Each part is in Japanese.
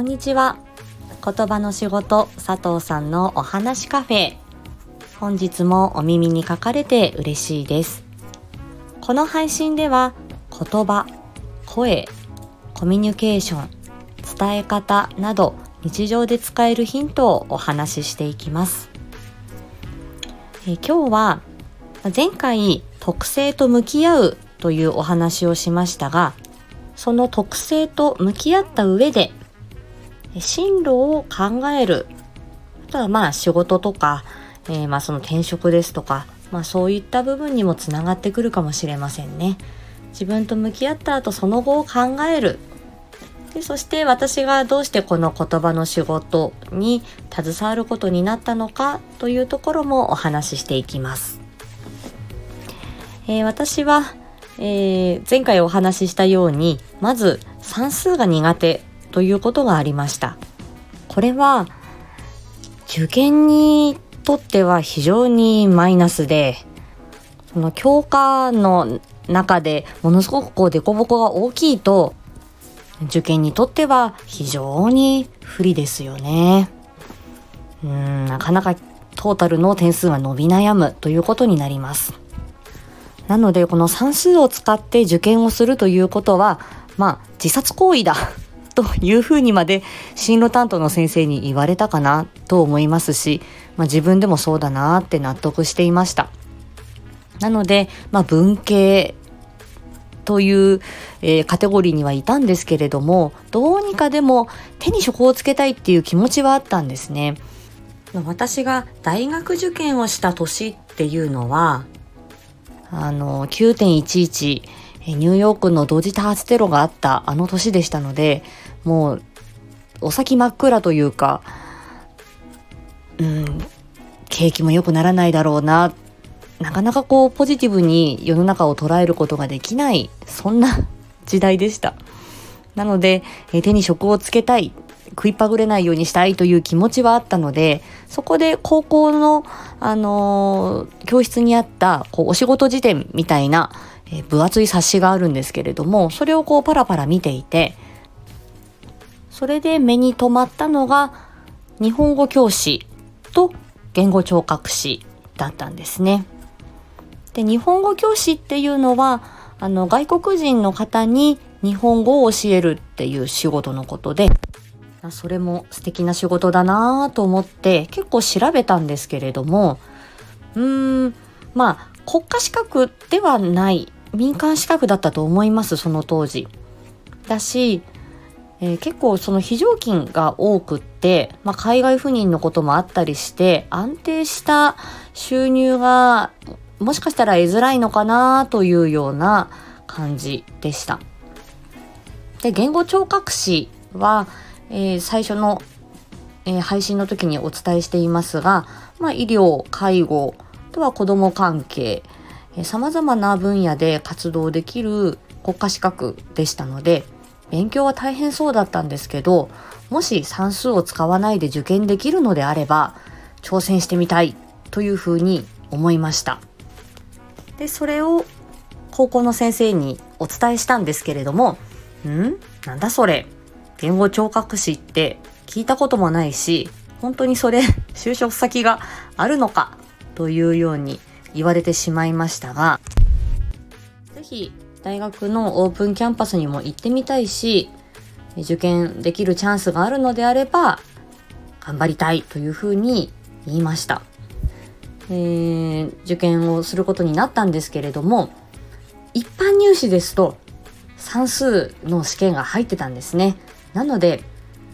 こんにちは。言葉の仕事佐藤さんのお話カフェ。本日もお耳に書かれて嬉しいです。この配信では言葉声コミュニケーション伝え方など日常で使えるヒントをお話ししていきます。え今日は前回特性と向き合うというお話をしましたがその特性と向き合った上で進路を考えるあとはまあ仕事とか、えー、まあその転職ですとか、まあ、そういった部分にもつながってくるかもしれませんね。自分と向き合った後その後を考えるでそして私がどうしてこの言葉の仕事に携わることになったのかというところもお話ししていきます。えー、私はえー、前回お話ししたようにまず算数が苦手ということがありました。これは受験にとっては非常にマイナスでその教科の中でものすごくこう凸凹が大きいと受験にとっては非常に不利ですよね。うんなかなかトータルの点数は伸び悩むということになります。なのでこの算数を使って受験をするということはまあ自殺行為だというふうにまで進路担当の先生に言われたかなと思いますし、まあ、自分でもそうだなって納得していました。なので、まあ、文系という、えー、カテゴリーにはいたんですけれどもどうにかでも手に職をつけたいっていう気持ちはあったんですね。私が大学受験をした年っていうのはあの、9.11、ニューヨークの同時多発テロがあったあの年でしたので、もう、お先真っ暗というか、うん、景気も良くならないだろうな、なかなかこう、ポジティブに世の中を捉えることができない、そんな時代でした。なので、手に職をつけたい食いっぱぐれないようにしたいという気持ちはあったのでそこで高校の、あのー、教室にあったこうお仕事辞典みたいな、え、分厚い冊子があるんですけれどもそれをこうパラパラ見ていてそれで目に留まったのが日本語教師と言語聴覚士だったんですね。で日本語教師っていうのはあの外国人の方に日本語を教えるっていう仕事のことでそれも素敵な仕事だなと思って結構調べたんですけれどもうーんまあ国家資格ではない民間資格だったと思いますその当時。だし、えー、結構その非常勤が多くって、まあ、海外赴任のこともあったりして安定した収入がもしかしたら得づらいのかなというような感じでした。で言語聴覚士はえー、最初の、えー、配信の時にお伝えしていますが、まあ、医療介護とは子ども関係さまざまな分野で活動できる国家資格でしたので勉強は大変そうだったんですけどもし算数を使わないで受験できるのであれば挑戦してみたいというふうに思いました。でそれを高校の先生にお伝えしたんですけれども「ん？なんだそれ？言語聴覚士って聞いたこともないし本当にそれ就職先があるのか？というように言われてしまいましたが是非大学のオープンキャンパスにも行ってみたいし受験できるチャンスがあるのであれば頑張りたいというふうに言いました、えー、受験をすることになったんですけれども一般入試ですと算数の試験が入ってたんですねなので、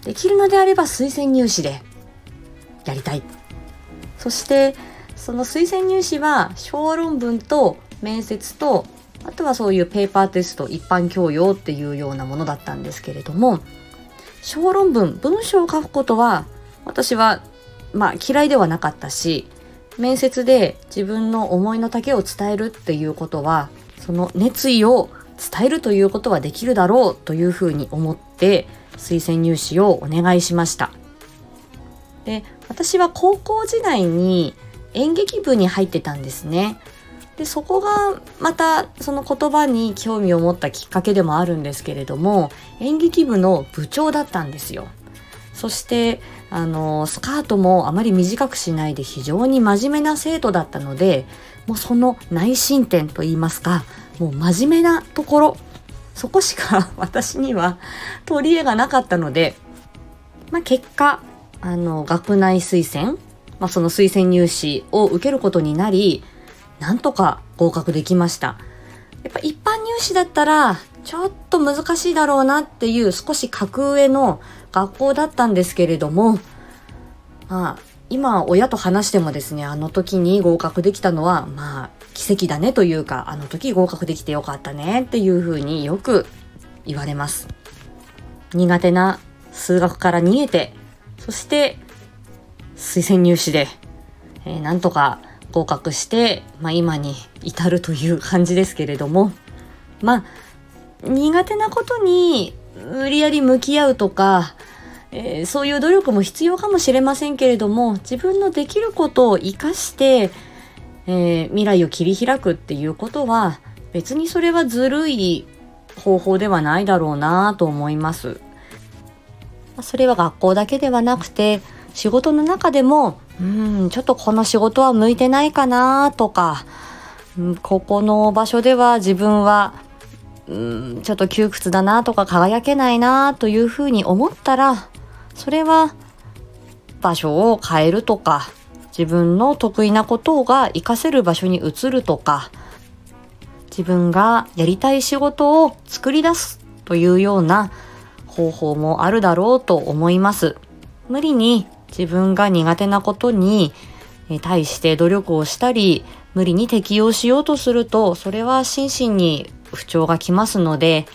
できるのであれば推薦入試でやりたい。そして、その推薦入試は小論文と面接と、あとはそういうペーパーテスト、一般教養っていうようなものだったんですけれども、小論文、文章を書くことは私はまあ嫌いではなかったし、面接で自分の思いの丈を伝えるっていうことは、その熱意を伝えるということはできるだろうというふうに思って推薦入試をお願いしました。で私は高校時代に演劇部に入ってたんですね。でそこがまたその言葉に興味を持ったきっかけでもあるんですけれども演劇部の部長だったんですよ。そしてあのスカートもあまり短くしないで非常に真面目な生徒だったのでもうその内申点といいますかもう真面目なところそこしか 私には取り柄がなかったので、まあ、結果あの学内推薦、まあ、その推薦入試を受けることになりなんとか合格できました。やっぱ一般入試だったらちょっと難しいだろうなっていう少し格上の学校だったんですけれどもまあ今親と話してもですねあの時に合格できたのはまあ奇跡だねというかあの時合格できてよかったねっていうふうによく言われます。苦手な数学から逃げてそして推薦入試で、えー、なんとか合格して、まあ、今に至るという感じですけれどもまあ苦手なことに無理やり向き合うとか、えー、そういう努力も必要かもしれませんけれども自分のできることを生かして、えー、未来を切り開くっていうことは別にそれはずるい方法ではないだろうなと思います。それは学校だけではなくて仕事の中でもうんちょっとこの仕事は向いてないかなとか、うんここの場所では自分はうんちょっと窮屈だなとか輝けないなというふうに思ったらそれは場所を変えるとか自分の得意なことが活かせる場所に移るとか自分がやりたい仕事を作り出すというような方法もあるだろうと思います。無理に自分が苦手なことに対して努力をしたり無理に適応しようとするとそれは心身に不調がきますので、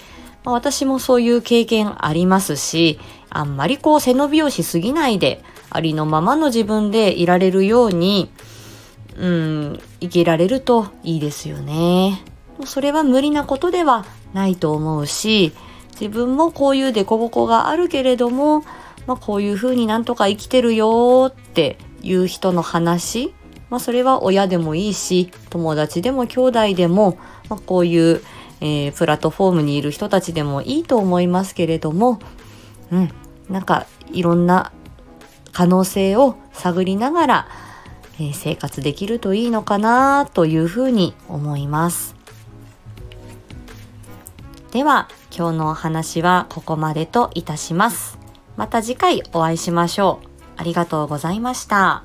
まあ、私もそういう経験ありますし、あんまりこう背伸びをしすぎないで、ありのままの自分でいられるように、うん、生きられるといいですよね。それは無理なことではないと思うし、自分もこういう凸凹があるけれども、まあ、こういうふうになんとか生きてるよっていう人の話、まあ、それは親でもいいし、友達でも兄弟でも、まあ、こういうえー、プラットフォームにいる人たちでもいいと思いますけれども、うん、なんかいろんな可能性を探りながら、えー、生活できるといいのかなというふうに思います。では今日のお話はここまでといたします。また次回お会いしましょう。ありがとうございました。